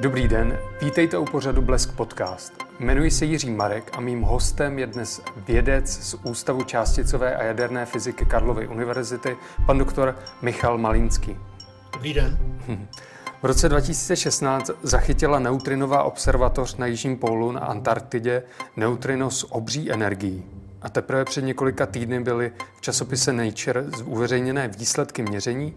Dobrý den, vítejte u pořadu Blesk Podcast. Jmenuji se Jiří Marek a mým hostem je dnes vědec z Ústavu částicové a jaderné fyziky Karlovy univerzity, pan doktor Michal Malínský. Dobrý den. V roce 2016 zachytila neutrinová observatoř na Jižním pólu na Antarktidě neutrino s obří energií. A teprve před několika týdny byly v časopise Nature uveřejněné výsledky měření,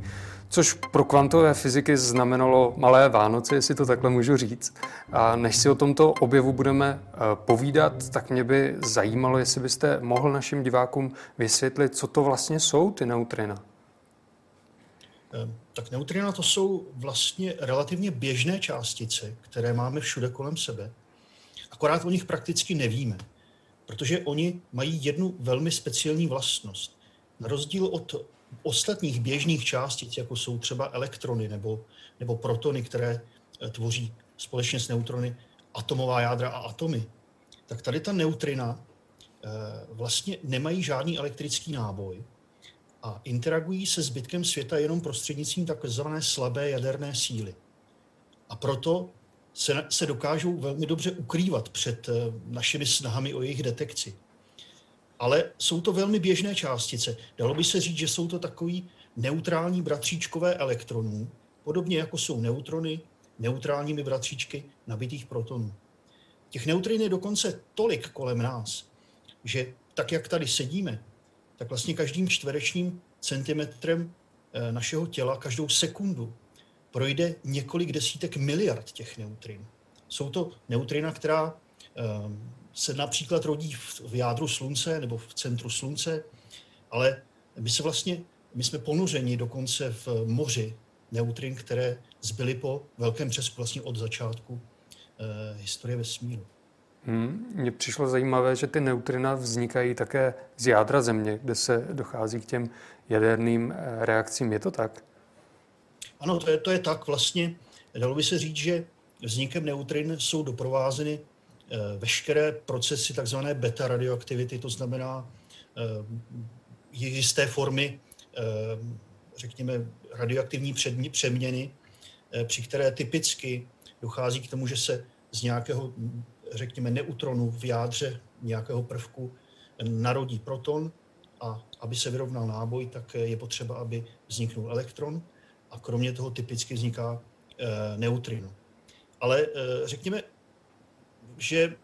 což pro kvantové fyziky znamenalo malé Vánoce, jestli to takhle můžu říct. A než si o tomto objevu budeme eh, povídat, tak mě by zajímalo, jestli byste mohl našim divákům vysvětlit, co to vlastně jsou ty neutrina. Ehm, tak neutrina to jsou vlastně relativně běžné částice, které máme všude kolem sebe. Akorát o nich prakticky nevíme, protože oni mají jednu velmi speciální vlastnost. Na rozdíl od ostatních běžných částic, jako jsou třeba elektrony nebo, nebo protony, které eh, tvoří společně s neutrony atomová jádra a atomy, tak tady ta neutrina eh, vlastně nemají žádný elektrický náboj a interagují se zbytkem světa jenom prostřednictvím takzvané slabé jaderné síly. A proto se, se dokážou velmi dobře ukrývat před eh, našimi snahami o jejich detekci. Ale jsou to velmi běžné částice. Dalo by se říct, že jsou to takový neutrální bratříčkové elektronů, podobně jako jsou neutrony neutrálními bratříčky nabitých protonů. Těch neutrin je dokonce tolik kolem nás, že tak, jak tady sedíme, tak vlastně každým čtverečním centimetrem eh, našeho těla každou sekundu projde několik desítek miliard těch neutrin. Jsou to neutrina, která ehm, se například rodí v jádru slunce nebo v centru slunce, ale my se vlastně, my jsme ponořeni dokonce v moři neutrin, které zbyly po velkém třesku vlastně od začátku eh, historie vesmíru. Hmm, mně přišlo zajímavé, že ty neutrina vznikají také z jádra Země, kde se dochází k těm jaderným eh, reakcím. Je to tak? Ano, to je, to je tak. Vlastně dalo by se říct, že vznikem neutrin jsou doprovázeny eh, veškeré procesy takzvané beta radioaktivity, to znamená eh, jisté formy, řekněme, radioaktivní přeměny, při které typicky dochází k tomu, že se z nějakého, řekněme, neutronu v jádře nějakého prvku narodí proton a aby se vyrovnal náboj, tak je potřeba, aby vzniknul elektron a kromě toho typicky vzniká e, neutrino. Ale e, řekněme, že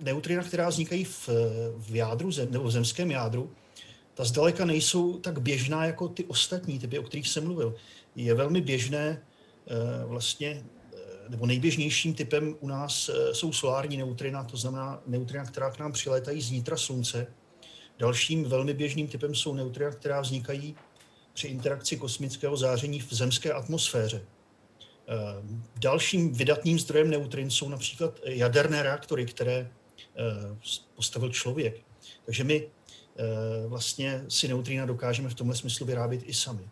neutrina, která vznikají v, v jádru zem, nebo v zemském jádru, ta zdaleka nejsou tak běžná jako ty ostatní typy, o kterých jsem mluvil. Je velmi běžné e, vlastně, nebo nejběžnějším typem u nás jsou solární neutrina, to znamená neutrina, která k nám přilétají z nítra slunce. Dalším velmi běžným typem jsou neutrina, která vznikají při interakci kosmického záření v zemské atmosféře. Ehm, dalším vydatným zdrojem neutrin jsou například jaderné reaktory, které ehm, postavil člověk. Takže my ehm, vlastně si neutrina dokážeme v tomhle smyslu vyrábět i sami.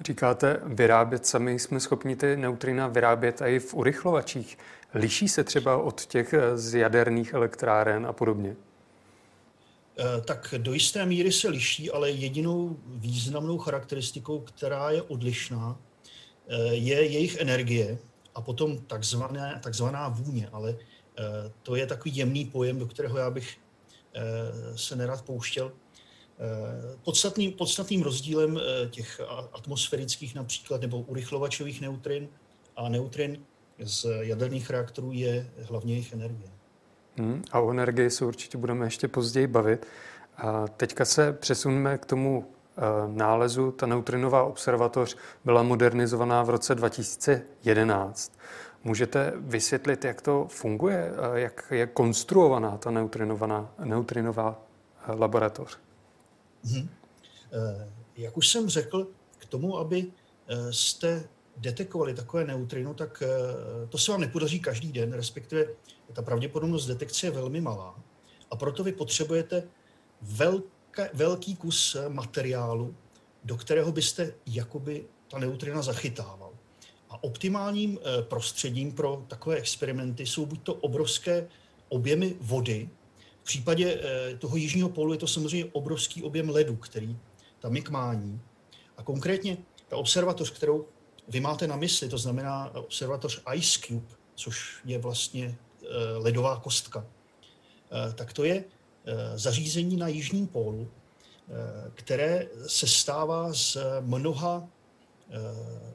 Říkáte vyrábět sami, jsme schopni ty neutrina vyrábět i v urychlovačích. Liší se třeba od těch eh, z jaderných elektráren a podobně? Eh, tak do jisté míry se liší, ale jedinou významnou charakteristikou, která je odlišná, eh, je jejich energie a potom takzvané, takzvaná vůně. Ale eh, to je takový jemný pojem, do kterého já bych se nerad pouštěl. Podstatným, podstatným rozdílem těch atmosférických například nebo urychlovačových neutrin a neutrin z jaderných reaktorů je hlavně jejich energie. Hmm, a o energii se určitě budeme ještě později bavit. A teďka se přesuneme k tomu eh, nálezu. Ta neutrinová observatoř byla modernizovaná v roce 2011. Můžete vysvětlit, jak to funguje, jak je konstruovaná ta neutrinovaná, neutrinová eh, laboratoř? Hmm. Jak už jsem řekl, k tomu, aby jste detekovali takové neutrino, tak to se vám nepodaří každý den, respektive ta pravděpodobnost detekce je velmi malá. A proto vy potřebujete velké, velký kus materiálu, do kterého byste jakoby ta neutrina zachytával. A optimálním eh, prostředím pro takové experimenty jsou buď to obrovské objemy vody, v případě eh, toho jižního polu je to samozřejmě obrovský objem ledu, který tam je kmání. A konkrétně ta observatoř, kterou vy máte na mysli, to znamená observatoř Ice Cube, což je vlastně ledová kostka, tak to je zařízení na jižním pólu, které se stává z mnoha,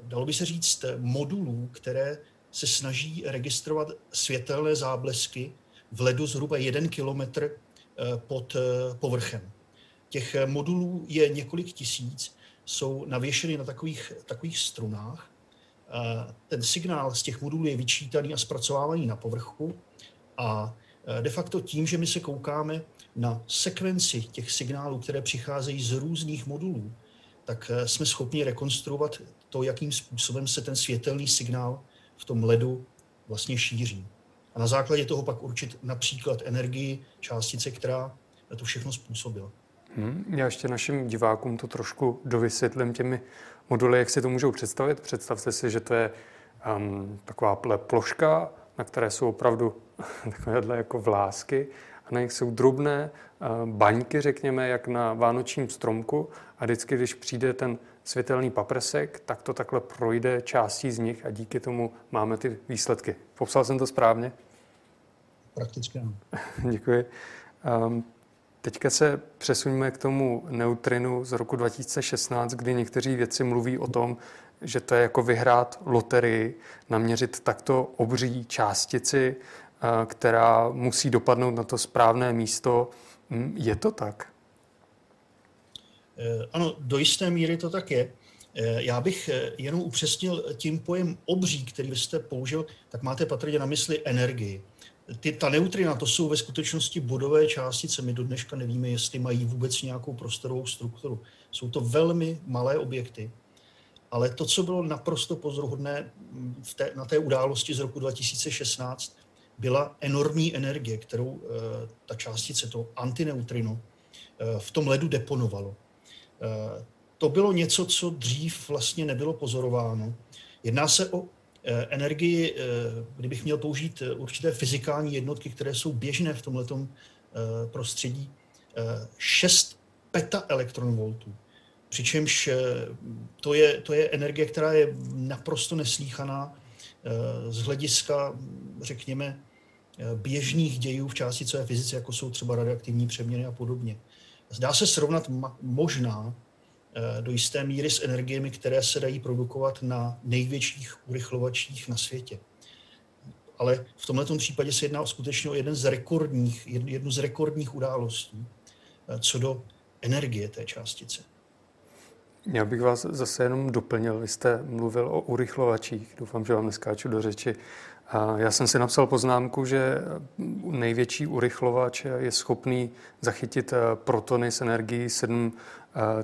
dalo by se říct, modulů, které se snaží registrovat světelné záblesky v ledu zhruba jeden kilometr pod povrchem. Těch modulů je několik tisíc, jsou navěšeny na takových, takových strunách. Ten signál z těch modulů je vyčítaný a zpracovávaný na povrchu a de facto tím, že my se koukáme na sekvenci těch signálů, které přicházejí z různých modulů, tak e, jsme schopni rekonstruovat to, jakým způsobem se ten světelný signál v tom ledu vlastně šíří. A na základě toho pak určit například energii částice, která to všechno způsobila. Hmm, já ještě našim divákům to trošku dovysvětlím těmi moduly, jak si to můžou představit. Představte si, že to je um, taková ploška, na které jsou opravdu takovéhle jako vlásky a na nich jsou drobné uh, baňky, řekněme, jak na vánočním stromku a vždycky, když přijde ten světelný paprsek, tak to takhle projde částí z nich a díky tomu máme ty výsledky. Popsal jsem to správně? Prakticky ano. Děkuji. Um, Teďka se přesuneme k tomu neutrinu z roku 2016, kdy někteří vědci mluví o tom, že to je jako vyhrát loterii, naměřit takto obří částici, eh, která musí dopadnout na to správné místo. Hm, je to tak? Eh, ano, do jisté míry to tak je. Eh, já bych jenom upřesnil tím pojem obří, který jste použil, tak máte patrně na mysli energii ty, ta neutrina, to jsou ve skutečnosti bodové částice. My do dneška nevíme, jestli mají vůbec nějakou prostorovou strukturu. Jsou to velmi malé objekty, ale to, co bylo naprosto pozoruhodné v té, na té události z roku 2016, byla enormní energie, kterou e, ta částice, to antineutrino, e, v tom ledu deponovalo. E, to bylo něco, co dřív vlastně nebylo pozorováno. Jedná se o energii, eh, kdybych měl použít eh, určité fyzikální jednotky, které jsou běžné v tomto prostředí, 6 petaelektronvoltů. Přičemž to je, to je energie, která je naprosto neslíchaná z hlediska, řekněme, běžných dějů v částicové fyzice, jako jsou třeba radioaktivní přeměny a podobně. Zdá se srovnat možná Eh, do jisté míry s energiemi, které se dají produkovat na největších urychlovačích na světě. Ale v tomto případě se jedná skutečně o jeden z rekordních, jednu z rekordních událostí eh, co do energie té částice. Já bych vás zase jenom doplnil. Vy jste mluvil o urychlovačích. Doufám, že vám neskáču do řeči. Já jsem si napsal poznámku, že největší urychlovač je schopný zachytit eh, protony s energií 7 eh,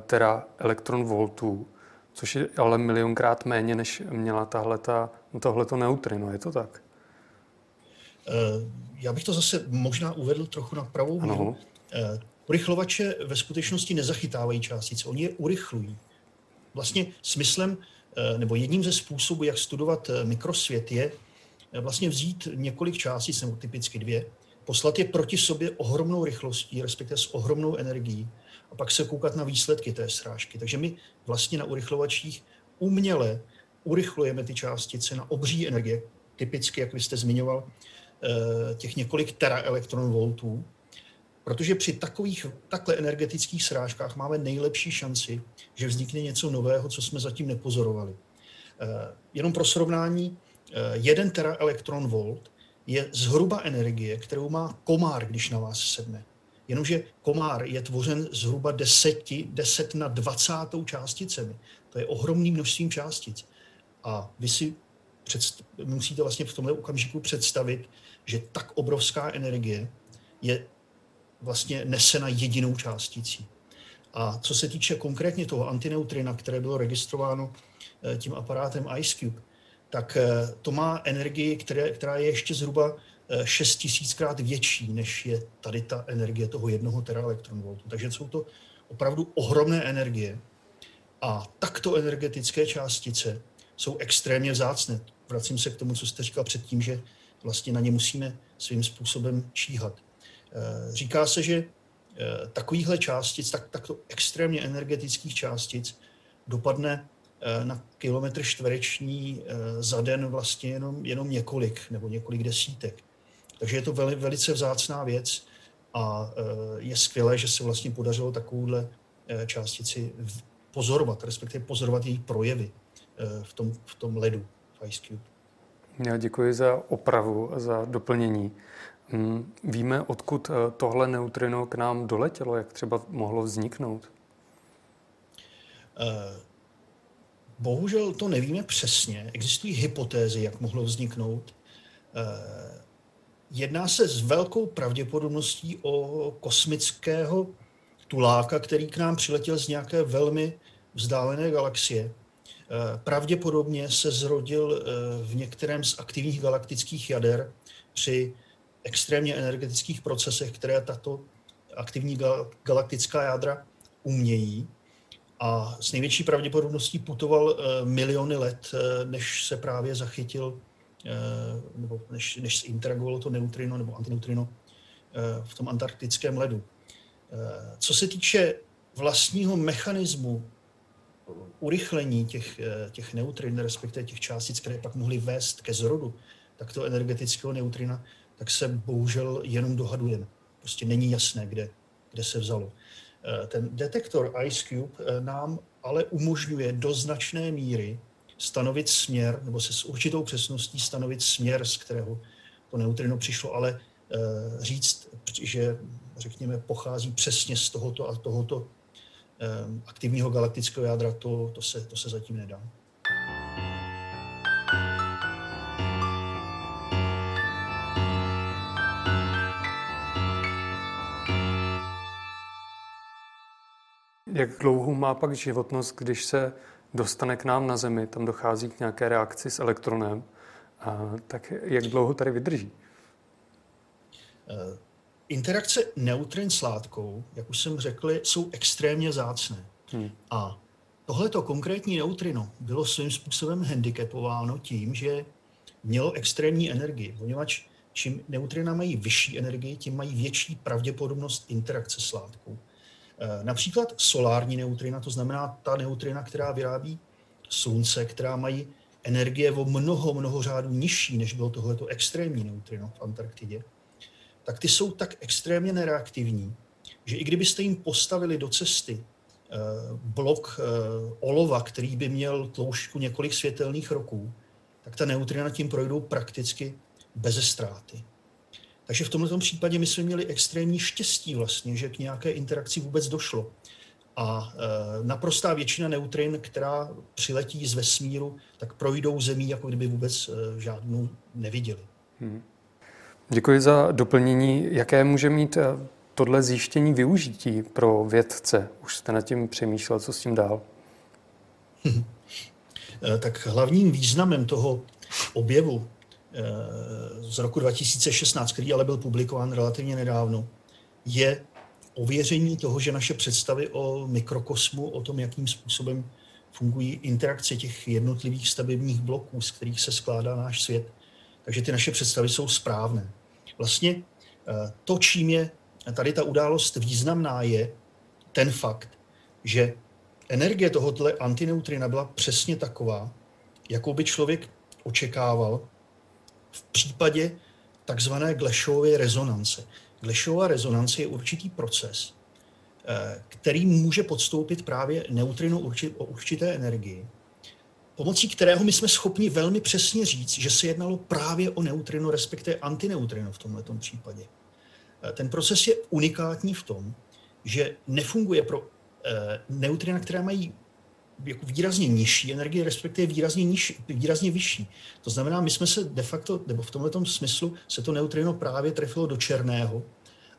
tera elektron voltů, což je ale milionkrát méně, než měla tahleta, tohleto neutrino. Je to tak? Eh, já bych to zase možná uvedl trochu na pravou míru. Urychlovače ve skutečnosti nezachytávají částice, oni je urychlují. Vlastně smyslem nebo jedním ze způsobů, jak studovat mikrosvět, je vlastně vzít několik částic, nebo typicky dvě, poslat je proti sobě ohromnou rychlostí, respektive s ohromnou energií, a pak se koukat na výsledky té srážky. Takže my vlastně na urychlovačích uměle urychlujeme ty částice na obří energie, typicky, jak vy jste zmiňoval, eh, těch několik teraelektronvoltů, protože při takových, takhle energetických srážkách máme nejlepší šanci, že vznikne něco nového, co jsme zatím nepozorovali. Eh, jenom pro srovnání, 1 eh, teraelektron volt je zhruba energie, kterou má komár, když na vás sedne. Jenomže komár je tvořen zhruba 10, 10 na 20 částicemi. To je ohromným množstvím částic. A vy si předst- musíte vlastně v tomhle okamžiku představit, že tak obrovská energie je vlastně nesena jedinou částicí. A co se týče konkrétně toho antineutrina, které bylo registrováno eh, tím aparátem IceCube, tak eh, to má energii, které, která je ještě zhruba 6 eh, tisíckrát větší, než je tady ta energie toho jednoho teraelektronvoltu. Takže jsou to opravdu ohromné energie. A takto energetické částice jsou extrémně vzácné. Vracím se k tomu, co jste říkal předtím, že vlastně na ně musíme svým způsobem číhat. Eh, říká se, že takovýchhle částic, tak, takto extrémně energetických částic, dopadne na kilometr čtvereční za den vlastně jenom, jenom několik nebo několik desítek. Takže je to veli, velice vzácná věc a je skvělé, že se vlastně podařilo takovouhle částici pozorovat, respektive pozorovat její projevy v tom, v tom ledu v Ice Cube. Já děkuji za opravu a za doplnění. Mm, víme, odkud tohle neutrino k nám doletělo, jak třeba mohlo vzniknout? Bohužel to nevíme přesně. Existují hypotézy, jak mohlo vzniknout. Eh, jedná se s velkou pravděpodobností o kosmického tuláka, který k nám přiletěl z nějaké velmi vzdálené galaxie. Pravděpodobně se zrodil v některém z aktivních galaktických jader při extrémně energetických procesech, které tato aktivní galaktická jádra umějí. A s největší pravděpodobností putoval eh, miliony let, eh, než se právě zachytil, eh, nebo než, než se interagovalo to neutrino nebo antineutrino v tom antarktickém ledu. Co se týče vlastního mechanismu urychlení těch, těch neutrin, respektive těch částic, které pak mohly vést ke zrodu takto energetického neutrina, tak se bohužel jenom dohadujeme. Prostě není jasné, kde, kde se vzalo. Eh, ten detektor Ice Cube eh, nám ale umožňuje do značné míry stanovit směr, nebo se s určitou přesností stanovit směr, z kterého to neutrino přišlo, ale eh, říct, že řekněme pochází přesně z tohoto a tohoto aktivního galaktického jádra, to, to, se, to se zatím nedá. Jak dlouhou má pak životnost, když se dostane k nám na Zemi, tam dochází k nějaké reakci s elektronem, a, tak jak dlouho tady vydrží? Eh, interakce neutrin s látkou, jak už jsem řekl, jsou extrémně zácné. Hmm. A tohleto konkrétní neutrino bylo svým způsobem handicapováno tím, že mělo extrémní energii, poněvadž čím neutrina mají vyšší energii, tím mají větší pravděpodobnost interakce s látkou. Eh, například solární neutrina, to znamená ta neutrina, která vyrábí slunce, která mají energie o mnoho, mnoho řádů nižší, než bylo tohleto extrémní neutrino v Antarktidě, tak ty jsou tak extrémně nereaktivní, že i kdybyste jim postavili do cesty eh, blok eh, olova, který by měl tloušťku několik světelných roků, tak ta neutrina tím projdou prakticky bez ztráty. Takže v tomto případě my jsme měli extrémní štěstí vlastně, že k nějaké interakci vůbec došlo. A e, naprostá většina neutrin, která přiletí z vesmíru, tak projdou zemí, jako kdyby vůbec e, žádnou neviděli. Hmm. Děkuji za doplnění. Jaké může mít e, tohle zjištění využití pro vědce? Už jste nad tím přemýšlel, co s tím dál? Tak hlavním významem toho objevu z roku 2016, který ale byl publikován relativně nedávno, je ověření toho, že naše představy o mikrokosmu, o tom, jakým způsobem fungují interakce těch jednotlivých stavebních bloků, z kterých se skládá náš svět, takže ty naše představy jsou správné. Vlastně eh, to, čím je tady ta událost významná, je ten fakt, že energie tohoto antineutrina byla přesně taková, jakou by člověk očekával v případě takzvané Glešovy rezonance. Glešová rezonance je určitý proces, eh, který může podstoupit právě neutrino o určité energii, pomocí kterého my jsme schopni velmi přesně říct, že se jednalo právě o neutrino, respektive antineutrino v tomto případě. Eh, ten proces je unikátní v tom, že nefunguje pro eh, neutrina, které mají jako výrazně nižší energie, respektive výrazně, nižší, výrazně vyšší. To znamená, my jsme se de facto, nebo v tomto smyslu se to neutrino právě trefilo do černého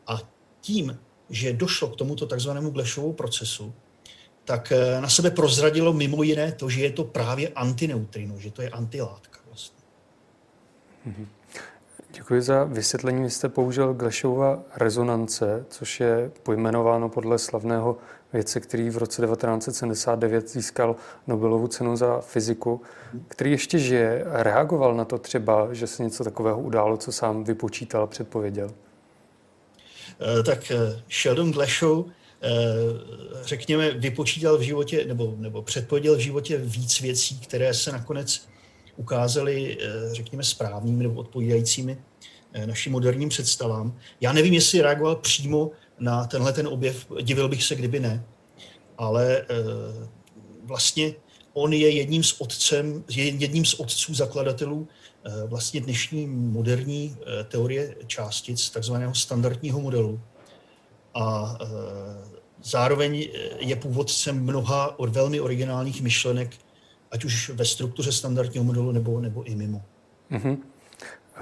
a tím, že došlo k tomuto takzvanému Glešovu procesu, tak eh, na sebe prozradilo mimo jiné to, že je to právě antineutrino, že to je antilátka vlastně. Mm-hmm. Děkuji za vysvětlení. Vy jste použil Glešova rezonance, což je pojmenováno podle slavného vědce, který v roce 1979 získal Nobelovu cenu za fyziku, který ještě žije. Reagoval na to třeba, že se něco takového událo, co sám vypočítal předpověděl? Eh, tak eh, Sheldon Glashow řekněme, vypočítal v životě nebo, nebo předpověděl v životě víc věcí, které se nakonec ukázaly, řekněme, správnými nebo odpovídajícími našim moderním představám. Já nevím, jestli reagoval přímo na tenhle ten objev, divil bych se, kdyby ne, ale vlastně on je jedním z, otcem, jedním z otců zakladatelů eh, vlastně dnešní moderní eh, teorie částic, takzvaného standardního modelu. A eh, zároveň je původcem mnoha od velmi originálních myšlenek, ať už ve struktuře standardního modelu nebo, nebo i mimo. Mm-hmm.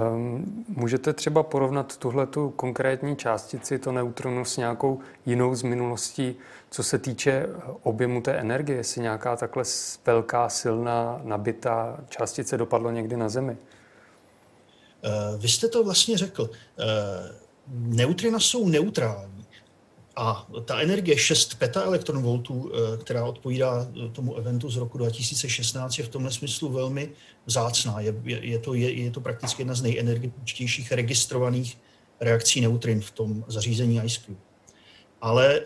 Um, můžete třeba porovnat tuhle tu konkrétní částici, to neutronu, s nějakou jinou z minulostí, co se týče eh, objemu té energie, jestli nějaká takhle velká, silná, nabitá částice dopadlo někdy na Zemi? Uh, vy jste to vlastně řekl. Uh, neutrina jsou neutrální. A ta energie 6 petaelektronvoltů, která odpovídá tomu eventu z roku 2016, je v tomhle smyslu velmi vzácná. Je, je, je, to, je, je to prakticky jedna z nejenergetičtějších registrovaných reakcí neutrin v tom zařízení IceCube ale e,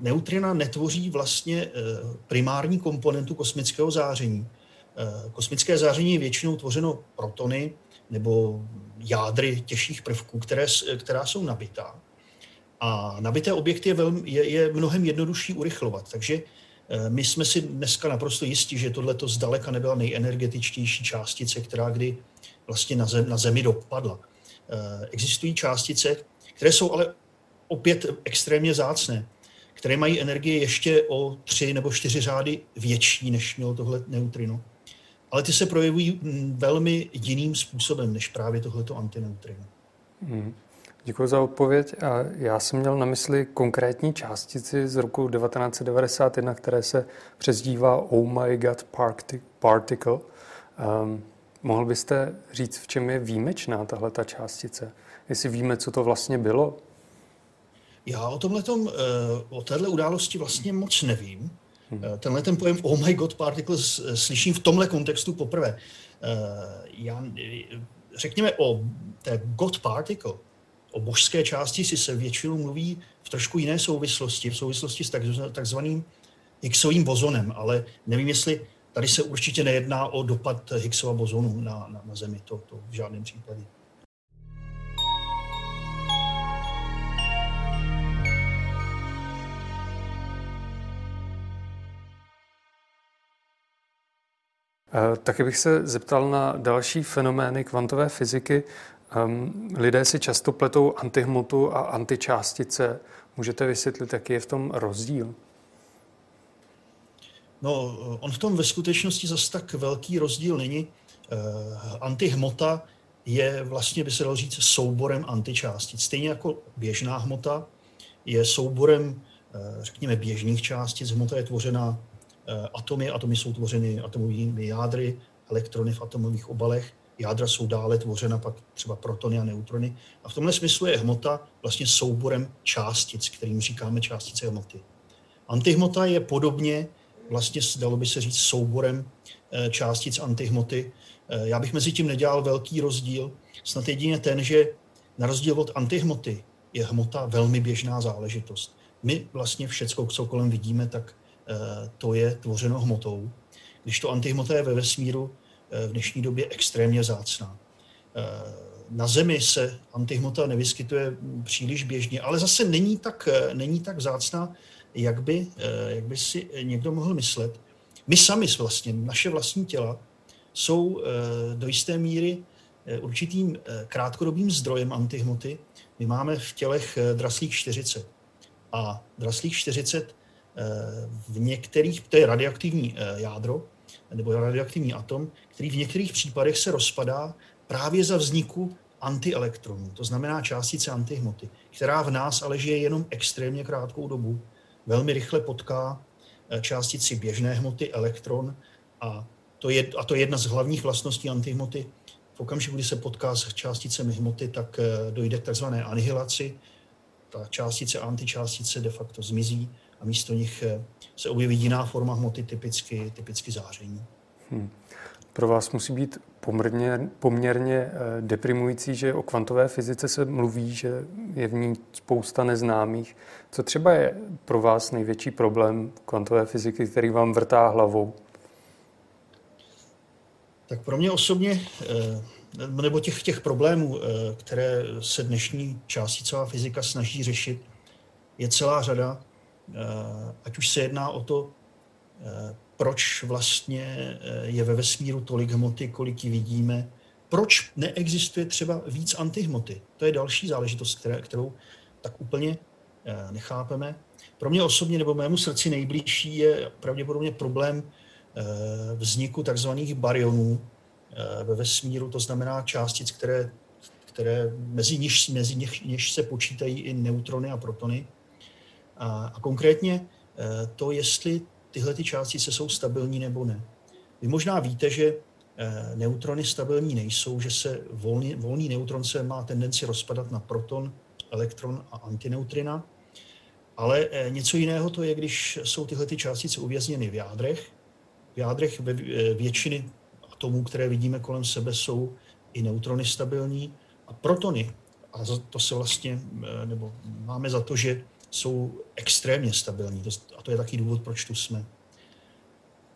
neutrina netvoří vlastně e, primární komponentu kosmického záření. E, kosmické záření je většinou tvořeno protony nebo jádry těžších prvků, které, která jsou nabitá. A nabité objekty je, velmi, je, je mnohem jednodušší urychlovat. Takže my jsme si dneska naprosto jistí, že tohle to zdaleka nebyla nejenergetičtější částice, která kdy vlastně na, zem, na Zemi dopadla. Existují částice, které jsou ale opět extrémně zácné, které mají energie ještě o tři nebo čtyři řády větší, než mělo tohle neutrino. Ale ty se projevují mm, velmi jiným způsobem, než právě tohleto antineutrino. Hmm. Děkuji za odpověď. A já jsem měl na mysli konkrétní částici z roku 1991, které se přezdívá Oh My God Particle. Um, mohl byste říct, v čem je výjimečná tahle ta částice? Jestli víme, co to vlastně bylo? Já o tomhletom, eh, o téhle události vlastně moc nevím. Hmm. Eh, tenhle ten pojem Oh my God particles eh, slyším v tomhle kontextu poprvé. Já, řekněme o té God particle, o božské části si se většinou mluví v trošku jiné souvislosti, v souvislosti s takzvaným Higgsovým bozonem, ale nevím, jestli tady se určitě nejedná o dopad Higgsova bozonu na, na, na Zemi, to, to v žádném případě. Eh, taky bych se zeptal na další fenomény kvantové fyziky. Ehm, lidé si často pletou antihmotu a antičástice. Můžete vysvětlit, jaký je v tom rozdíl? No, on v tom ve skutečnosti zase tak velký rozdíl není. Eh, antihmota je vlastně, by se dalo říct, souborem antičástic. Stejně jako běžná hmota je souborem, eh, řekněme, běžných částic. Hmota je tvořena Eh, atomy. Atomy jsou tvořeny atomovými jádry, elektrony v atomových obalech. Jádra jsou dále tvořena pak třeba protony a neutrony. A v tomhle smyslu je hmota vlastně souborem částic, kterým říkáme částice hmoty. Antihmota je podobně, vlastně dalo by se říct, souborem eh, částic antihmoty. Eh, já bych mezi tím nedělal velký rozdíl. Snad jedině ten, že na rozdíl od antihmoty je hmota velmi běžná záležitost. My vlastně všecko, co kolem vidíme, tak Eh, to je tvořeno hmotou, když to antihmota je ve vesmíru v dnešní době extrémně zácná. Eh, na Zemi se antihmota nevyskytuje příliš běžně, ale zase není tak, není tak zácná, jak by, jak by si někdo mohl myslet. My sami vlastně, naše vlastní těla, jsou do jisté míry určitým krátkodobým zdrojem antihmoty. My máme v tělech draslík 40. A draslík 40 v některých, to je radioaktivní eh, jádro, nebo radioaktivní atom, který v některých případech se rozpadá právě za vzniku antielektronů, to znamená částice antihmoty, která v nás ale žije jenom extrémně krátkou dobu, velmi rychle potká eh, částici běžné hmoty, elektron, a to je, a to je jedna z hlavních vlastností antihmoty. V okamžiku, kdy se potká s částicemi hmoty, tak eh, dojde k takzvané anihilaci. Ta částice a antičástice de facto zmizí a místo nich eh, se objeví jiná forma hmoty, typicky, typicky záření. Hmm. Pro vás musí být poměrně, poměrně eh, deprimující, že o kvantové fyzice se mluví, že je v ní spousta neznámých. Co třeba je pro vás největší problém kvantové fyziky, který vám vrtá hlavou? Tak pro mě osobně, eh, nebo těch, těch problémů, které se dnešní částicová fyzika snaží řešit, je celá řada. Ať už se jedná o to, proč vlastně eh, je ve vesmíru tolik hmoty, kolik ji vidíme, proč neexistuje třeba víc antihmoty. To je další záležitost, kterou tak úplně eh, nechápeme. Pro mě osobně nebo mému srdci nejbližší je pravděpodobně problém eh, vzniku takzvaných barionů ve vesmíru, to znamená částic, které, které mezi nich, mezi nich, nich se počítají i neutrony a protony. A, a konkrétně to, jestli tyhle ty částice jsou stabilní nebo ne. Vy možná víte, že eh, neutrony stabilní nejsou, že se volný, volný neutron se má tendenci rozpadat na proton, elektron a antineutrina, ale eh, něco jiného to je, když jsou tyhle ty částice uvězněny v jádrech. V jádrech většiny atomů, které vidíme kolem sebe, jsou i neutrony stabilní a protony, a to se vlastně, nebo máme za to, že jsou extrémně stabilní. A to je taky důvod, proč tu jsme.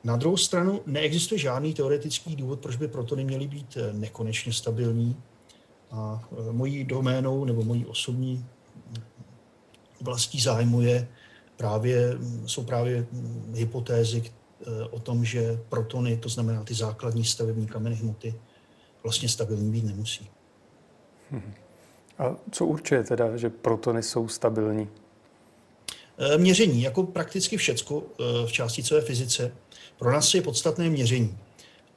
Na druhou stranu neexistuje žádný teoretický důvod, proč by protony měly být eh, nekonečně stabilní. A eh, mojí doménou nebo mojí osobní oblastí zájmu je právě, jsou právě hm, hypotézy eh, o tom, že protony, to znamená ty základní stavební kameny hmoty, vlastně stabilní být nemusí. A co určuje teda, že protony jsou stabilní? Eh, měření, jako prakticky všecko eh, v částicové fyzice, pro nás je podstatné měření.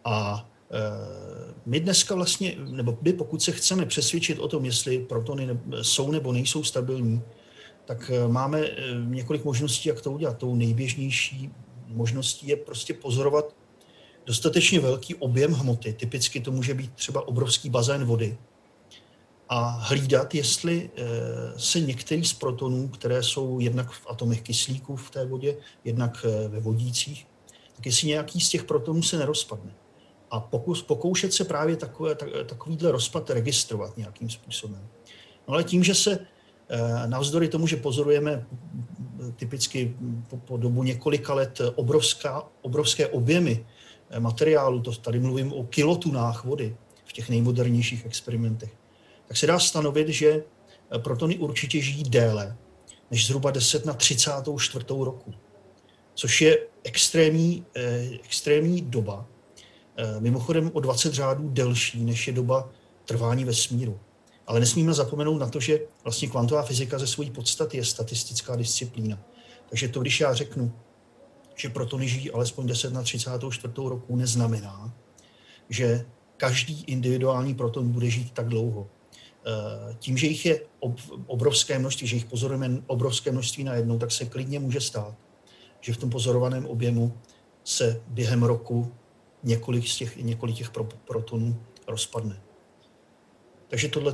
A eh, my dneska vlastně, nebo my pokud se chceme přesvědčit o tom, jestli protony jsou nebo nejsou stabilní, tak máme několik možností, jak to udělat. Tou nejběžnější možností je prostě pozorovat dostatečně velký objem hmoty. Typicky to může být třeba obrovský bazén vody, a hlídat, jestli eh, se některý z protonů, které jsou jednak v atomech kyslíku v té vodě, jednak eh, ve vodících, tak jestli nějaký z těch protonů se nerozpadne. A pokus, pokoušet se právě takové, tak, takovýhle rozpad registrovat nějakým způsobem. No ale tím, že se eh, navzdory tomu, že pozorujeme typicky po, po dobu několika let obrovská, obrovské objemy materiálu, to tady mluvím o kilotunách vody v těch nejmodernějších experimentech, tak se dá stanovit, že eh, protony určitě žijí déle než zhruba 10 na 34. roku, což je extrémní, eh, extrémní doba, eh, mimochodem o 20 řádů delší, než je doba trvání vesmíru. Ale nesmíme zapomenout na to, že vlastně kvantová fyzika ze své podstaty je statistická disciplína. Takže to, když já řeknu, že protony žijí alespoň 10 na 34. roku, neznamená, že každý individuální proton bude žít tak dlouho. Eh, tím, že jich je obrovské množství, že jich pozorujeme obrovské množství najednou, tak se klidně může stát, že v tom pozorovaném objemu se během roku několik, z těch, několik těch protonů rozpadne. Takže tohle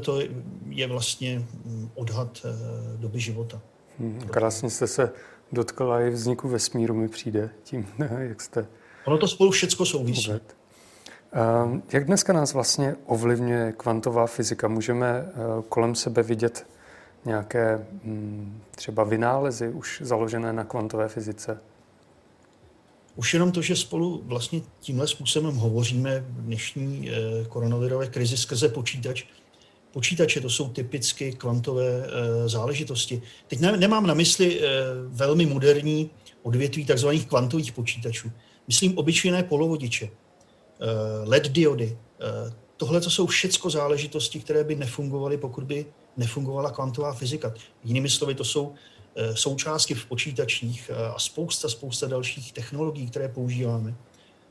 je vlastně mm, odhad eh, doby života. Hmm, krásně jste se dotkla i vzniku vesmíru, mi přijde tím, jak jste... Ono to spolu všechno souvisí. Uvedl. Ehm, jak dneska nás vlastně ovlivňuje kvantová fyzika? Můžeme eh, kolem sebe vidět nějaké hm, třeba vynálezy už založené na kvantové fyzice? Už jenom to, že spolu vlastně tímhle způsobem hovoříme v dnešní eh, koronavirové krizi skrze počítač, počítače, to jsou typicky kvantové eh, záležitosti. Teď ne, nemám na mysli velmi moderní odvětví tzv. kvantových počítačů. Myslím obyčejné polovodiče, LED diody. Eh, tohle to jsou všechno záležitosti, které by nefungovaly, pokud by nefungovala kvantová fyzika. Jinými slovy, to jsou eh, součástky v počítačích a spousta, spousta dalších technologií, které používáme,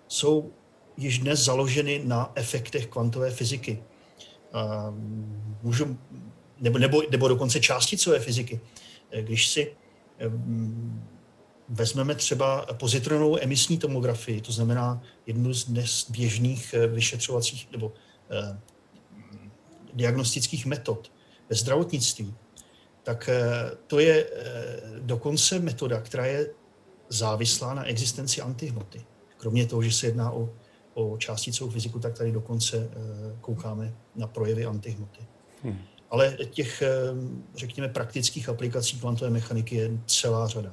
jsou již dnes založeny na efektech kvantové fyziky. Můžu, nebo, nebo, nebo dokonce částicové fyziky. Když si vezmeme třeba pozitronovou emisní tomografii, to znamená jednu z dnes běžných eh, vyšetřovacích nebo eh, diagnostických metod ve zdravotnictví, tak eh, to je eh, dokonce metoda, která je závislá na existenci antihmoty. Kromě toho, že se jedná o o částicovou fyziku, tak tady dokonce koukáme na projevy antihmoty. Hmm. Ale těch, řekněme, praktických aplikací kvantové mechaniky je celá řada.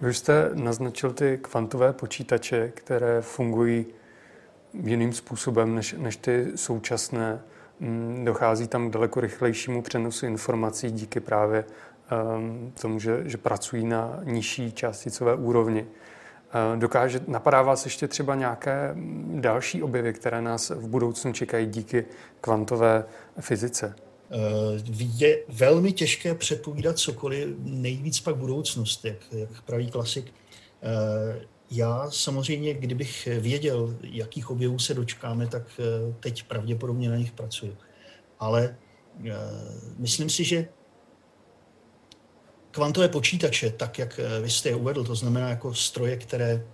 Vy jste naznačil ty kvantové počítače, které fungují jiným způsobem než, než ty současné. Mm, dochází tam k daleko rychlejšímu přenosu informací díky právě um, tomu, že, že pracují na nižší částicové úrovni. Uh, dokáže, napadá vás ještě třeba nějaké další objevy, které nás v budoucnu čekají díky kvantové fyzice? Eh, je velmi těžké předpovídat cokoliv, nejvíc pak budoucnost, jak, jak praví klasik. Eh, já samozřejmě, kdybych věděl, jakých objevů se dočkáme, tak eh, teď pravděpodobně na nich pracuji. Ale myslím si, že kvantové počítače, tak jak vy jste je uvedl, to znamená jako stroje, které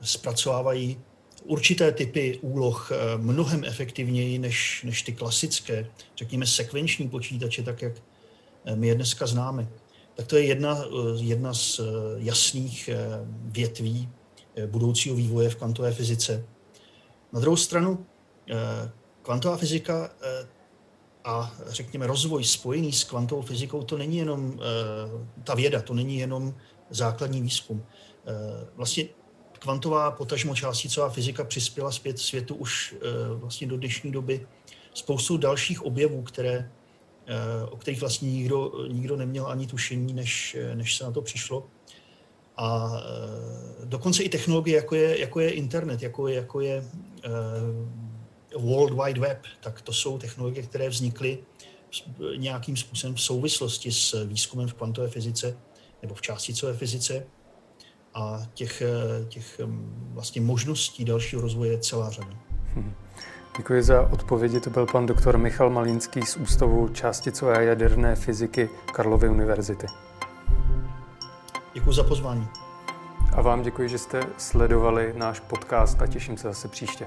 zpracovávají určité typy úloh eh, mnohem efektivněji než, než ty klasické, řekněme sekvenční počítače, tak jak eh, my je dneska známe. Tak to je jedna, eh, jedna z jasných větví budoucího vývoje v kvantové fyzice. Na druhou stranu, kvantová fyzika a řekněme rozvoj spojený s kvantovou fyzikou, to není jenom ta věda, to není jenom základní výzkum. Vlastně kvantová potažmo částicová fyzika přispěla zpět světu už eh, vlastně do dnešní doby spoustu dalších objevů, které, eh, o kterých vlastně nikdo, nikdo neměl ani tušení, než, než se na to přišlo. A eh, dokonce i technologie, jako je, jako je internet, jako je, jako je World Wide Web, tak to jsou technologie, které vznikly nějakým způsobem v souvislosti s výzkumem v kvantové fyzice nebo v částicové fyzice a těch, eh, těch vlastně možností dalšího rozvoje je celá řada. Hmm. Děkuji za odpovědi. To byl pan doktor Michal Malínský z Ústavu částicové a jaderné fyziky Karlovy univerzity. Děkuji za pozvání. A vám děkuji, že jste sledovali náš podcast a těším se zase příště.